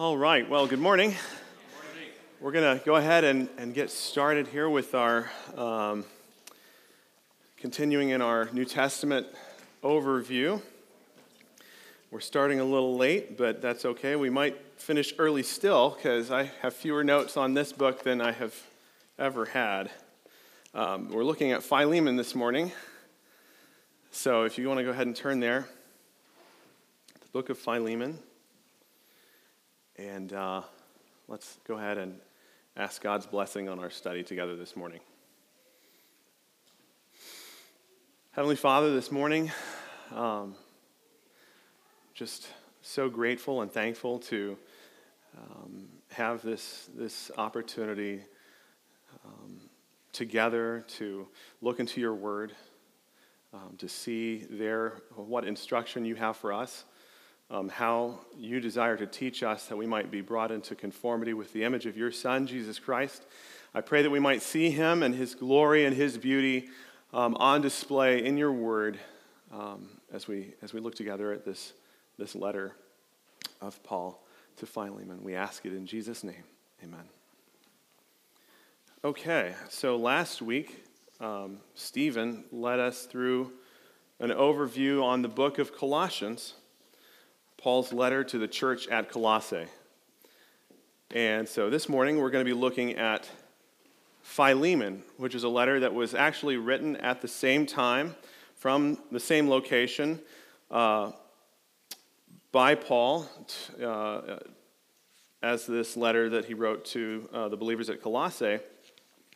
All right, well, good morning. We're going to go ahead and, and get started here with our um, continuing in our New Testament overview. We're starting a little late, but that's okay. We might finish early still because I have fewer notes on this book than I have ever had. Um, we're looking at Philemon this morning. So if you want to go ahead and turn there, the book of Philemon. And uh, let's go ahead and ask God's blessing on our study together this morning. Heavenly Father, this morning, um, just so grateful and thankful to um, have this, this opportunity um, together to look into your word, um, to see there what instruction you have for us um, how you desire to teach us that we might be brought into conformity with the image of your Son, Jesus Christ. I pray that we might see him and his glory and his beauty um, on display in your word um, as, we, as we look together at this, this letter of Paul to Philemon. We ask it in Jesus' name. Amen. Okay, so last week, um, Stephen led us through an overview on the book of Colossians. Paul's letter to the church at Colossae. And so this morning we're going to be looking at Philemon, which is a letter that was actually written at the same time from the same location uh, by Paul uh, as this letter that he wrote to uh, the believers at Colossae.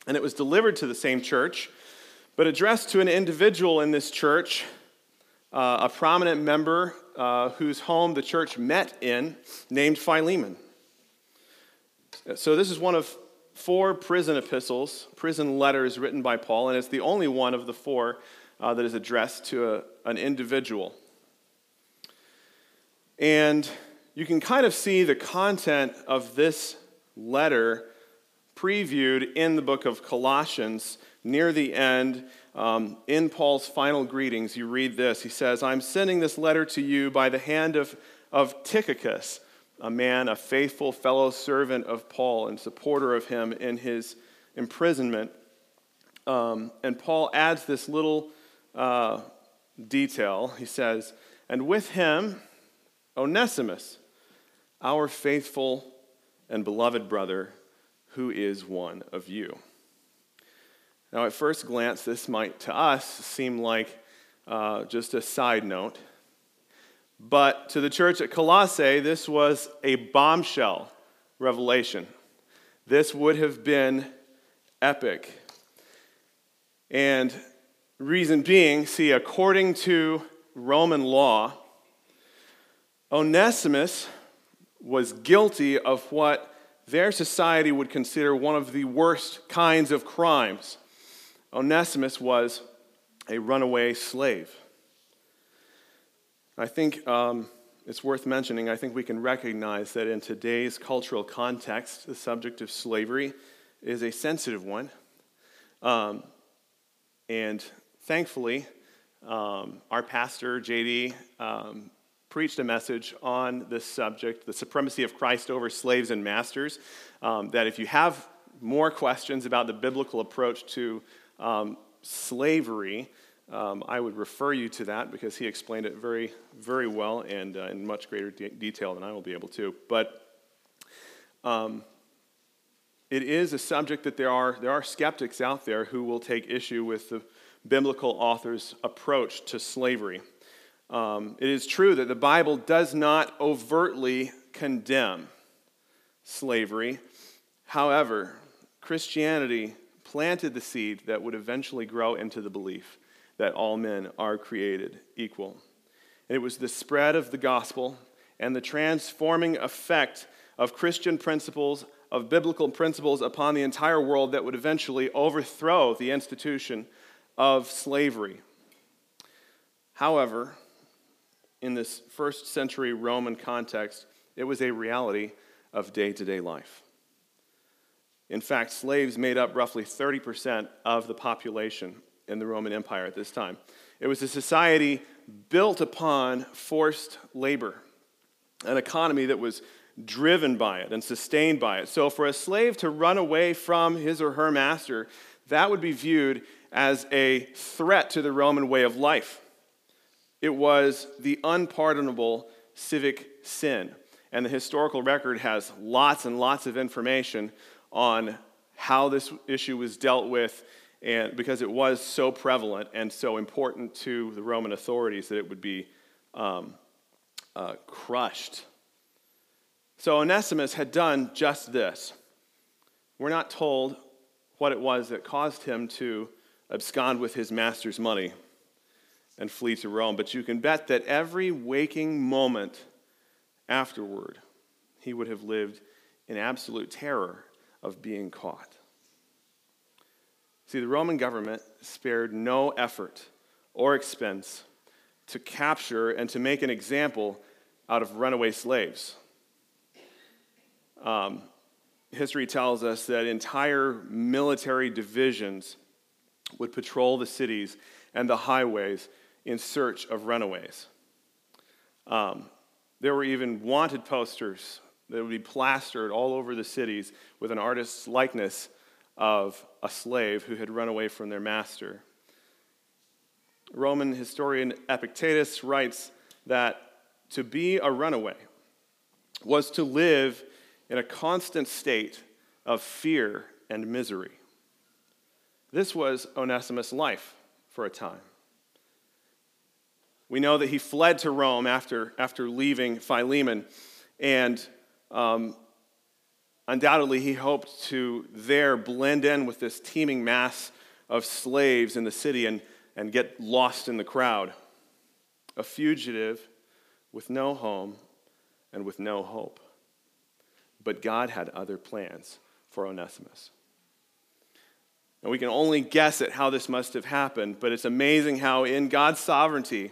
And it was delivered to the same church, but addressed to an individual in this church, uh, a prominent member uh, whose home the church met in, named Philemon. So, this is one of four prison epistles, prison letters written by Paul, and it's the only one of the four uh, that is addressed to a, an individual. And you can kind of see the content of this letter previewed in the book of Colossians near the end um, in Paul's final greetings, you read this. He says, I'm sending this letter to you by the hand of, of Tychicus, a man, a faithful fellow servant of Paul and supporter of him in his imprisonment. Um, and Paul adds this little uh, detail. He says, And with him, Onesimus, our faithful and beloved brother, who is one of you. Now, at first glance, this might to us seem like uh, just a side note. But to the church at Colossae, this was a bombshell revelation. This would have been epic. And reason being, see, according to Roman law, Onesimus was guilty of what their society would consider one of the worst kinds of crimes. Onesimus was a runaway slave. I think um, it's worth mentioning, I think we can recognize that in today's cultural context, the subject of slavery is a sensitive one. Um, and thankfully, um, our pastor, JD, um, preached a message on this subject, the supremacy of Christ over slaves and masters. Um, that if you have more questions about the biblical approach to um, slavery, um, I would refer you to that because he explained it very, very well and uh, in much greater de- detail than I will be able to. But um, it is a subject that there are, there are skeptics out there who will take issue with the biblical author's approach to slavery. Um, it is true that the Bible does not overtly condemn slavery. However, Christianity planted the seed that would eventually grow into the belief that all men are created equal. And it was the spread of the gospel and the transforming effect of Christian principles, of biblical principles upon the entire world that would eventually overthrow the institution of slavery. However, in this first century Roman context, it was a reality of day to day life. In fact, slaves made up roughly 30% of the population in the Roman Empire at this time. It was a society built upon forced labor, an economy that was driven by it and sustained by it. So, for a slave to run away from his or her master, that would be viewed as a threat to the Roman way of life. It was the unpardonable civic sin. And the historical record has lots and lots of information on how this issue was dealt with and because it was so prevalent and so important to the Roman authorities that it would be um, uh, crushed. So Onesimus had done just this. We're not told what it was that caused him to abscond with his master's money and flee to Rome, but you can bet that every waking moment afterward, he would have lived in absolute terror of being caught. See, the Roman government spared no effort or expense to capture and to make an example out of runaway slaves. Um, history tells us that entire military divisions would patrol the cities and the highways in search of runaways. Um, there were even wanted posters that would be plastered all over the cities with an artist's likeness of a slave who had run away from their master. Roman historian Epictetus writes that to be a runaway was to live in a constant state of fear and misery. This was Onesimus' life for a time. We know that he fled to Rome after, after leaving Philemon, and um, undoubtedly he hoped to there blend in with this teeming mass of slaves in the city and, and get lost in the crowd. A fugitive with no home and with no hope. But God had other plans for Onesimus. And we can only guess at how this must have happened, but it's amazing how, in God's sovereignty,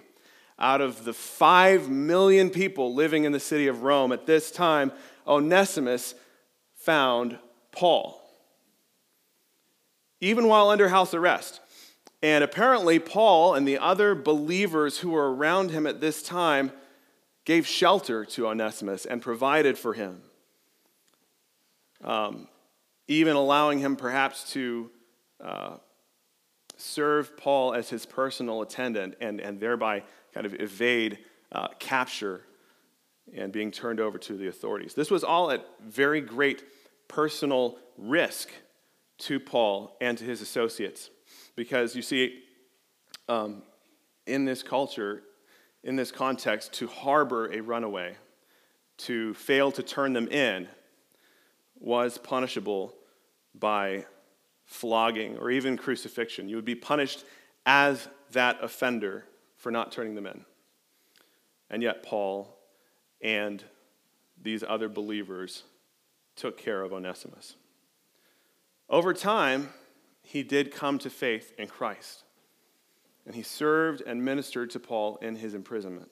out of the five million people living in the city of Rome at this time, Onesimus found Paul, even while under house arrest. And apparently, Paul and the other believers who were around him at this time gave shelter to Onesimus and provided for him, um, even allowing him perhaps to uh, serve Paul as his personal attendant and, and thereby kind of evade uh, capture and being turned over to the authorities. This was all at very great personal risk to Paul and to his associates. Because you see, um, in this culture, in this context, to harbor a runaway, to fail to turn them in, was punishable by flogging or even crucifixion. You would be punished as that offender for not turning them in. And yet, Paul and these other believers took care of Onesimus. Over time, he did come to faith in Christ, and he served and ministered to Paul in his imprisonment.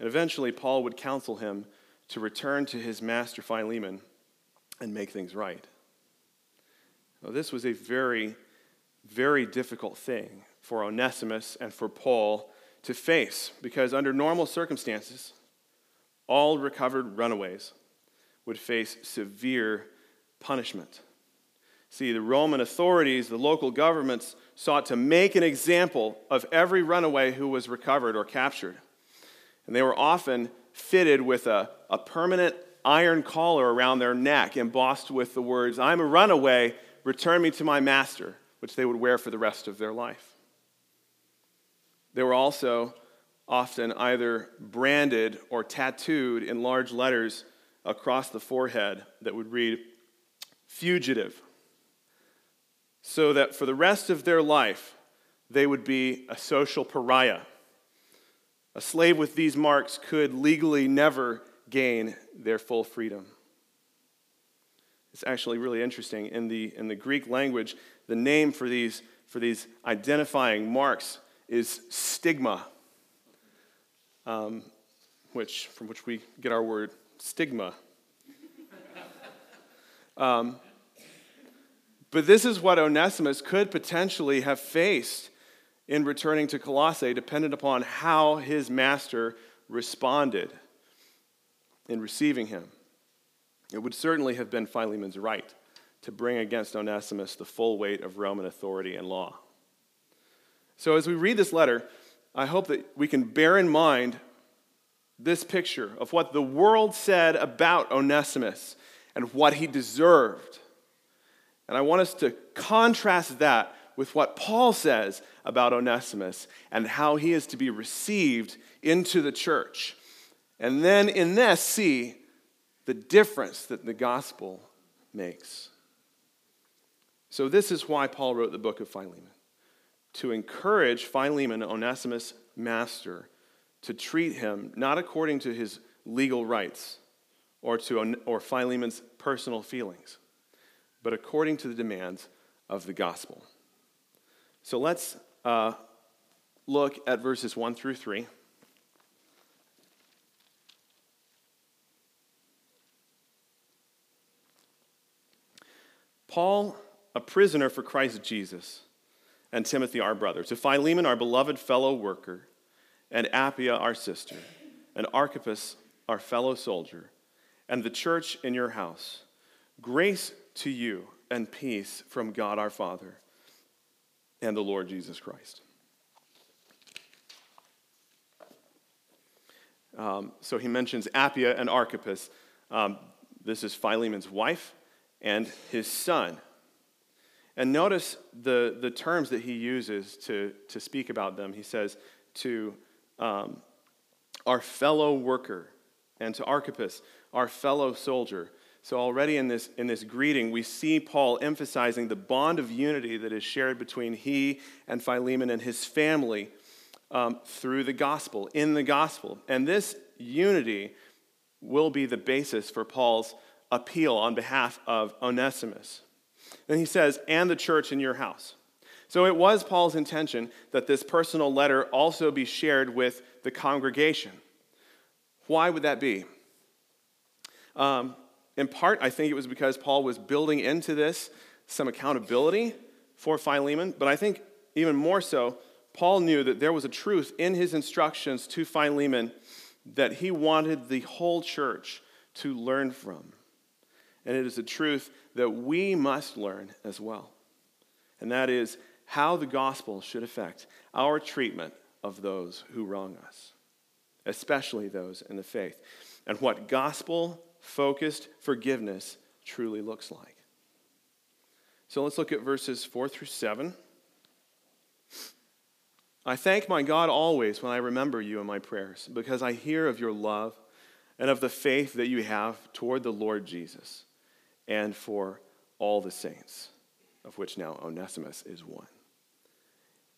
And eventually, Paul would counsel him to return to his master Philemon and make things right. Now, this was a very, very difficult thing for Onesimus and for Paul to face because, under normal circumstances, all recovered runaways would face severe punishment. See, the Roman authorities, the local governments, sought to make an example of every runaway who was recovered or captured. And they were often fitted with a, a permanent iron collar around their neck, embossed with the words, I'm a runaway, return me to my master, which they would wear for the rest of their life. They were also often either branded or tattooed in large letters across the forehead that would read, Fugitive, so that for the rest of their life, they would be a social pariah. A slave with these marks could legally never gain their full freedom. It's actually really interesting. In the, in the Greek language, the name for these, for these identifying marks is stigma, um, which, from which we get our word stigma. um, but this is what Onesimus could potentially have faced in returning to Colossae, dependent upon how his master responded. in receiving him. It would certainly have been Philemon's right to bring against Onesimus the full weight of Roman authority and law. So, as we read this letter, I hope that we can bear in mind this picture of what the world said about Onesimus and what he deserved. And I want us to contrast that with what Paul says about Onesimus and how he is to be received into the church. And then in this, see the difference that the gospel makes. So, this is why Paul wrote the book of Philemon to encourage Philemon, Onesimus' master, to treat him not according to his legal rights or to or Philemon's personal feelings, but according to the demands of the gospel. So let's uh, look at verses 1 through 3. Paul, a prisoner for Christ Jesus, and Timothy, our brother, to Philemon, our beloved fellow worker, and Apphia, our sister, and Archippus, our fellow soldier, and the church in your house, grace to you and peace from God our Father and the Lord Jesus Christ. Um, so he mentions Apphia and Archippus. Um, this is Philemon's wife and his son. And notice the, the terms that he uses to, to speak about them. He says to um, our fellow worker and to Archippus, our fellow soldier. So, already in this, in this greeting, we see Paul emphasizing the bond of unity that is shared between he and Philemon and his family um, through the gospel, in the gospel. And this unity will be the basis for Paul's appeal on behalf of Onesimus. Then he says, and the church in your house. So it was Paul's intention that this personal letter also be shared with the congregation. Why would that be? Um, in part, I think it was because Paul was building into this some accountability for Philemon, but I think even more so, Paul knew that there was a truth in his instructions to Philemon that he wanted the whole church to learn from. And it is a truth that we must learn as well. And that is how the gospel should affect our treatment of those who wrong us, especially those in the faith, and what gospel focused forgiveness truly looks like. So let's look at verses 4 through 7. I thank my God always when I remember you in my prayers, because I hear of your love and of the faith that you have toward the Lord Jesus and for all the saints, of which now Onesimus is one.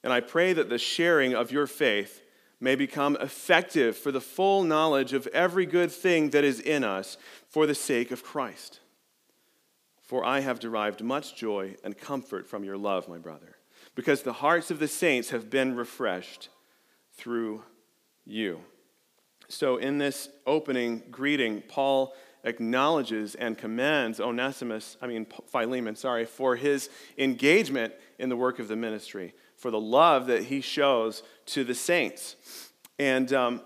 And I pray that the sharing of your faith may become effective for the full knowledge of every good thing that is in us for the sake of Christ. For I have derived much joy and comfort from your love, my brother, because the hearts of the saints have been refreshed through you. So, in this opening greeting, Paul acknowledges and commends Onesimus, I mean, Philemon, sorry, for his engagement in the work of the ministry for the love that he shows to the saints. And um,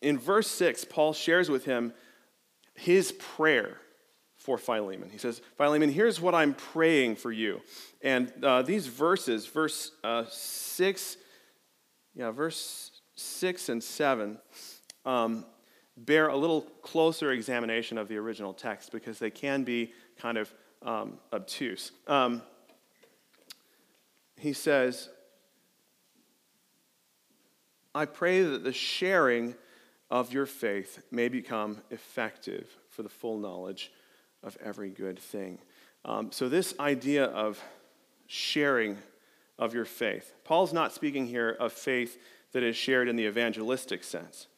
in verse 6, Paul shares with him his prayer for Philemon. He says, Philemon, here's what I'm praying for you. And uh, these verses, verse uh, 6, yeah, verse 6 and 7, um, bear a little closer examination of the original text because they can be kind of um, obtuse. Um, he says, I pray that the sharing of your faith may become effective for the full knowledge of every good thing. Um, so, this idea of sharing of your faith, Paul's not speaking here of faith that is shared in the evangelistic sense,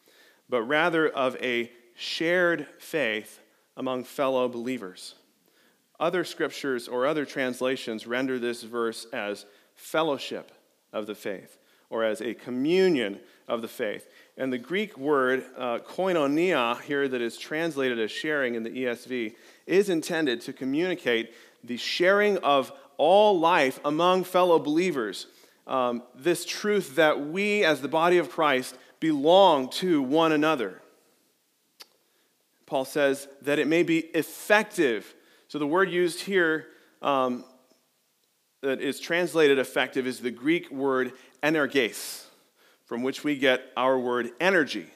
but rather of a shared faith among fellow believers. Other scriptures or other translations render this verse as fellowship of the faith or as a communion of the faith. And the Greek word uh, koinonia here that is translated as sharing in the ESV is intended to communicate the sharing of all life among fellow believers. Um, this truth that we, as the body of Christ, belong to one another. Paul says, that it may be effective. So the word used here um, that is translated effective is the Greek word energes, from which we get our word energy.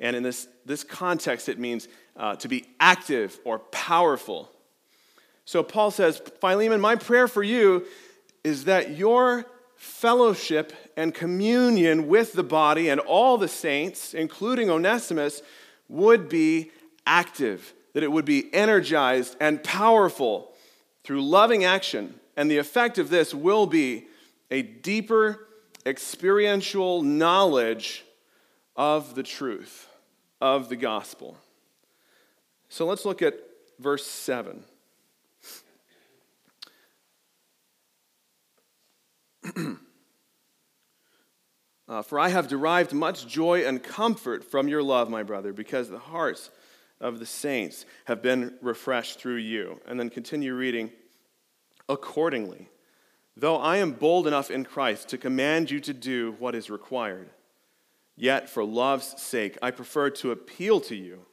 And in this, this context, it means uh, to be active or powerful. So Paul says, Philemon, my prayer for you is that your fellowship and communion with the body and all the saints, including Onesimus, would be active, that it would be energized and powerful through loving action. And the effect of this will be a deeper experiential knowledge of the truth of the gospel. So let's look at verse 7. Uh, For I have derived much joy and comfort from your love, my brother, because the hearts of the saints have been refreshed through you. And then continue reading. Accordingly, though I am bold enough in Christ to command you to do what is required, yet for love's sake I prefer to appeal to you.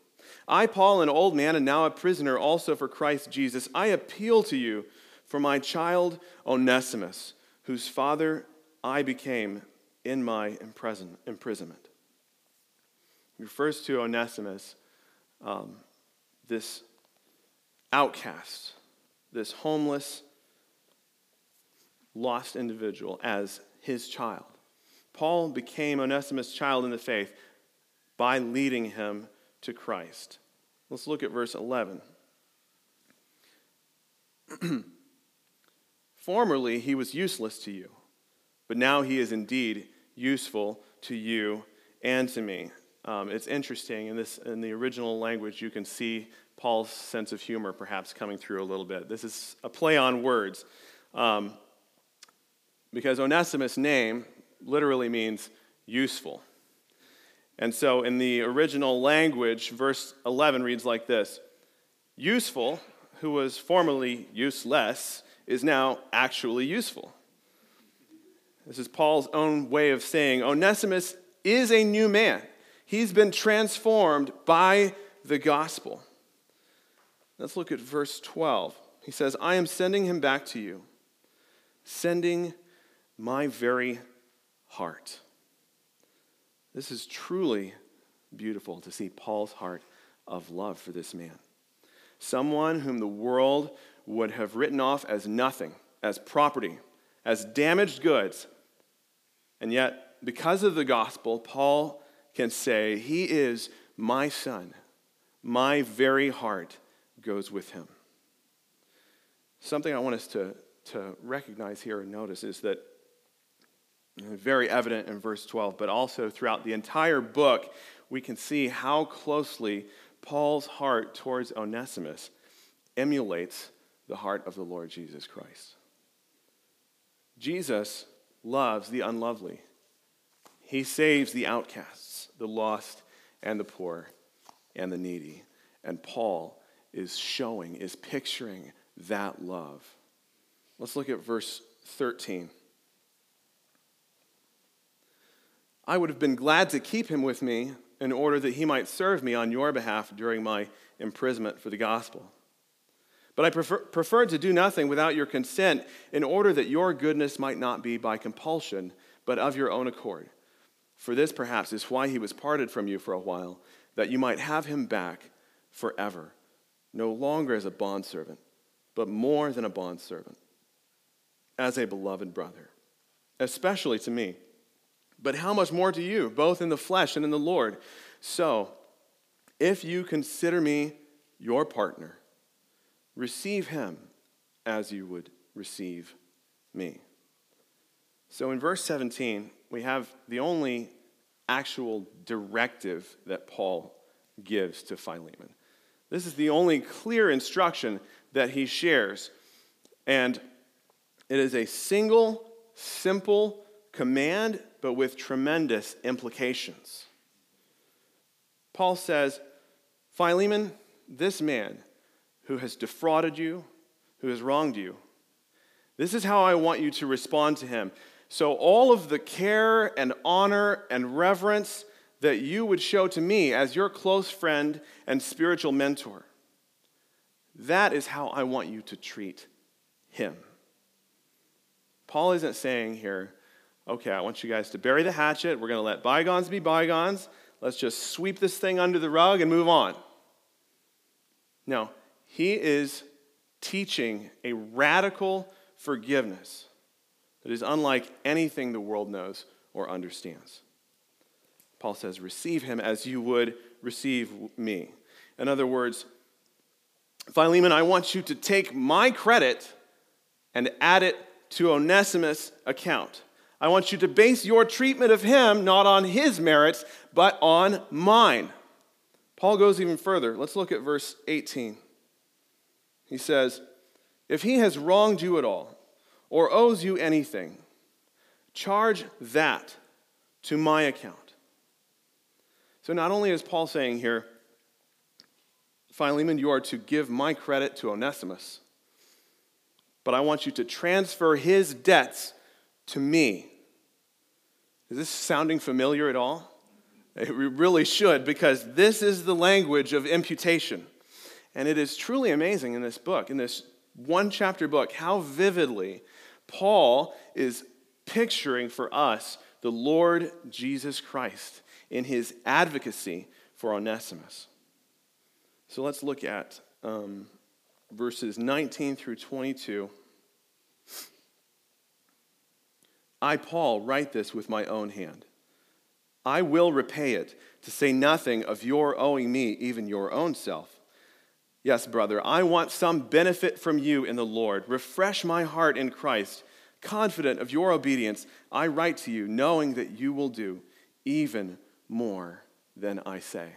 I, Paul, an old man and now a prisoner also for Christ Jesus, I appeal to you for my child Onesimus whose father I became in my imprisonment. He refers to Onesimus, um, this outcast, this homeless, lost individual, as his child. Paul became Onesimus' child in the faith by leading him to Christ. Let's look at verse 11. Formerly, he was useless to you, but now he is indeed useful to you and to me. Um, it's interesting. In, this, in the original language, you can see Paul's sense of humor perhaps coming through a little bit. This is a play on words. Um, because Onesimus' name literally means useful. And so in the original language, verse 11 reads like this Useful, who was formerly useless, is now actually useful. This is Paul's own way of saying Onesimus is a new man. He's been transformed by the gospel. Let's look at verse 12. He says, I am sending him back to you, sending my very heart. This is truly beautiful to see Paul's heart of love for this man. Someone whom the world would have written off as nothing, as property, as damaged goods. And yet, because of the gospel, Paul can say, He is my son. My very heart goes with him. Something I want us to, to recognize here and notice is that uh, very evident in verse 12, but also throughout the entire book, we can see how closely Paul's heart towards Onesimus emulates the heart of the Lord Jesus Christ. Jesus loves the unlovely. He saves the outcasts, the lost, and the poor, and the needy. And Paul is showing, is picturing that love. Let's look at verse 13. I would have been glad to keep him with me in order that he might serve me on your behalf during my imprisonment for the gospel. But I prefer, preferred to do nothing without your consent in order that your goodness might not be by compulsion, but of your own accord. For this, perhaps, is why he was parted from you for a while, that you might have him back forever, no longer as a bondservant, but more than a bondservant, as a beloved brother, especially to me. But how much more to you, both in the flesh and in the Lord? So, if you consider me your partner, Receive him as you would receive me. So in verse 17, we have the only actual directive that Paul gives to Philemon. This is the only clear instruction that he shares. And it is a single, simple command, but with tremendous implications. Paul says, Philemon, this man, who has defrauded you, who has wronged you. This is how I want you to respond to him. So, all of the care and honor and reverence that you would show to me as your close friend and spiritual mentor. That is how I want you to treat him. Paul isn't saying here, okay, I want you guys to bury the hatchet. We're going to let bygones be bygones. Let's just sweep this thing under the rug and move on. No, he is teaching a radical forgiveness that is unlike anything the world knows or understands. Paul says, Receive him as you would receive me. In other words, Philemon, I want you to take my credit and add it to Onesimus' account. I want you to base your treatment of him not on his merits, but on mine. Paul goes even further. Let's look at verse 18. He says, If he has wronged you at all, or owes you anything, charge that to my account. So not only is Paul saying here, Philemon, you are to give my credit to Onesimus, but I want you to transfer his debts to me. Is this sounding familiar at all? It really should, because this is the language of imputation. And it is truly amazing in this book, in this one chapter book, how vividly Paul is picturing for us the Lord Jesus Christ in his advocacy for Onesimus. So let's look at um, verses 19 through 22. I, Paul, write this with my own hand. I will repay it, to say nothing of your owing me even your own self. Yes, brother, I want some benefit from you in the Lord. Refresh my heart in Christ. Confident of your obedience, I write to you, knowing that you will do even more than I say.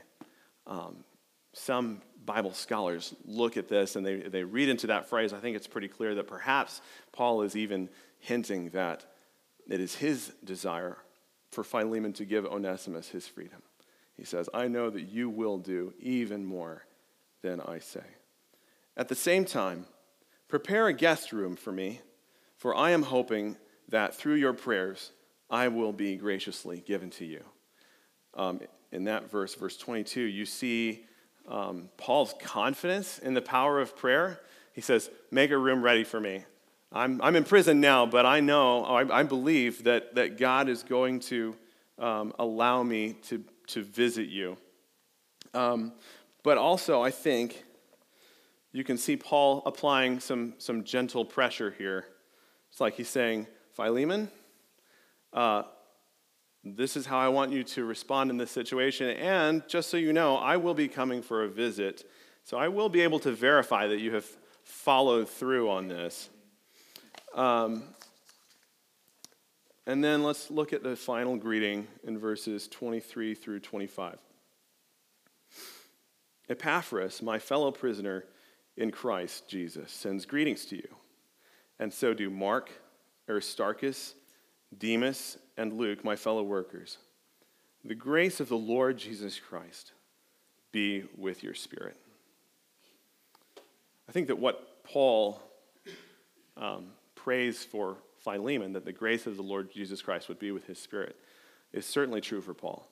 Um, some Bible scholars look at this and they, they read into that phrase. I think it's pretty clear that perhaps Paul is even hinting that it is his desire for Philemon to give Onesimus his freedom. He says, I know that you will do even more than I say. At the same time, prepare a guest room for me, for I am hoping that through your prayers I will be graciously given to you um, in that verse, verse 22, you see um, Paul's confidence in the power of prayer. He says, Make a room ready for me. I'm, I'm in prison now, but I know, I, I believe that, that God is going to um, allow me to, to visit you. Um, but also, I think you can see Paul applying some, some gentle pressure here. It's like he's saying, Philemon, uh, this is how I want you to respond in this situation. And just so you know, I will be coming for a visit. So I will be able to verify that you have followed through on this. Um, and then let's look at the final greeting in verses 23 through 25. Epaphras, my fellow prisoner in Christ Jesus, sends greetings to you. And so do Mark, Aristarchus, Demas, and Luke, my fellow workers. The grace of the Lord Jesus Christ be with your spirit. I think that what Paul um, prays for Philemon, that the grace of the Lord Jesus Christ would be with his spirit, is certainly true for Paul.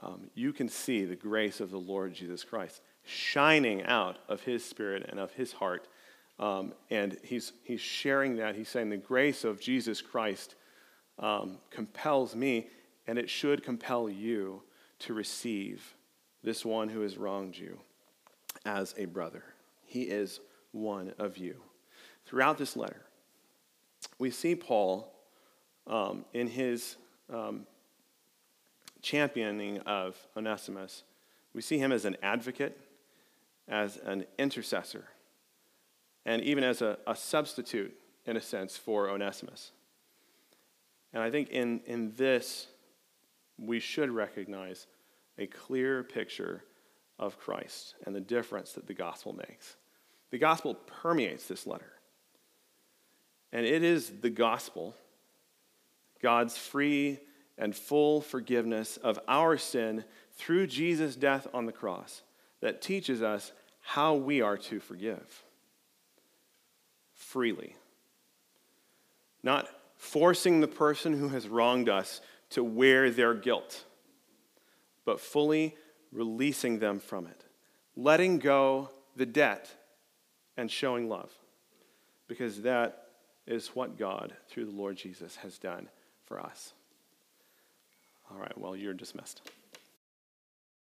Um, you can see the grace of the Lord Jesus Christ shining out of his spirit and of his heart. Um, and he's, he's sharing that. He's saying the grace of Jesus Christ um, compels me, and it should compel you to receive this one who has wronged you as a brother. He is one of you. Throughout this letter, we see Paul um, in his um, championing of Onesimus. We see him as an advocate, as an intercessor, and even as a, a substitute, in a sense, for Onesimus. And I think in, in this, we should recognize a clear picture of Christ and the difference that the gospel makes. The gospel permeates this letter. And it is the gospel, God's free and full forgiveness of our sin through Jesus' death on the cross, that teaches us how we are to forgive freely. Not forcing the person who has wronged us to wear their guilt, but fully releasing them from it, letting go the debt and showing love. Because that is what God, through the Lord Jesus, has done for us. All right, well, you're dismissed.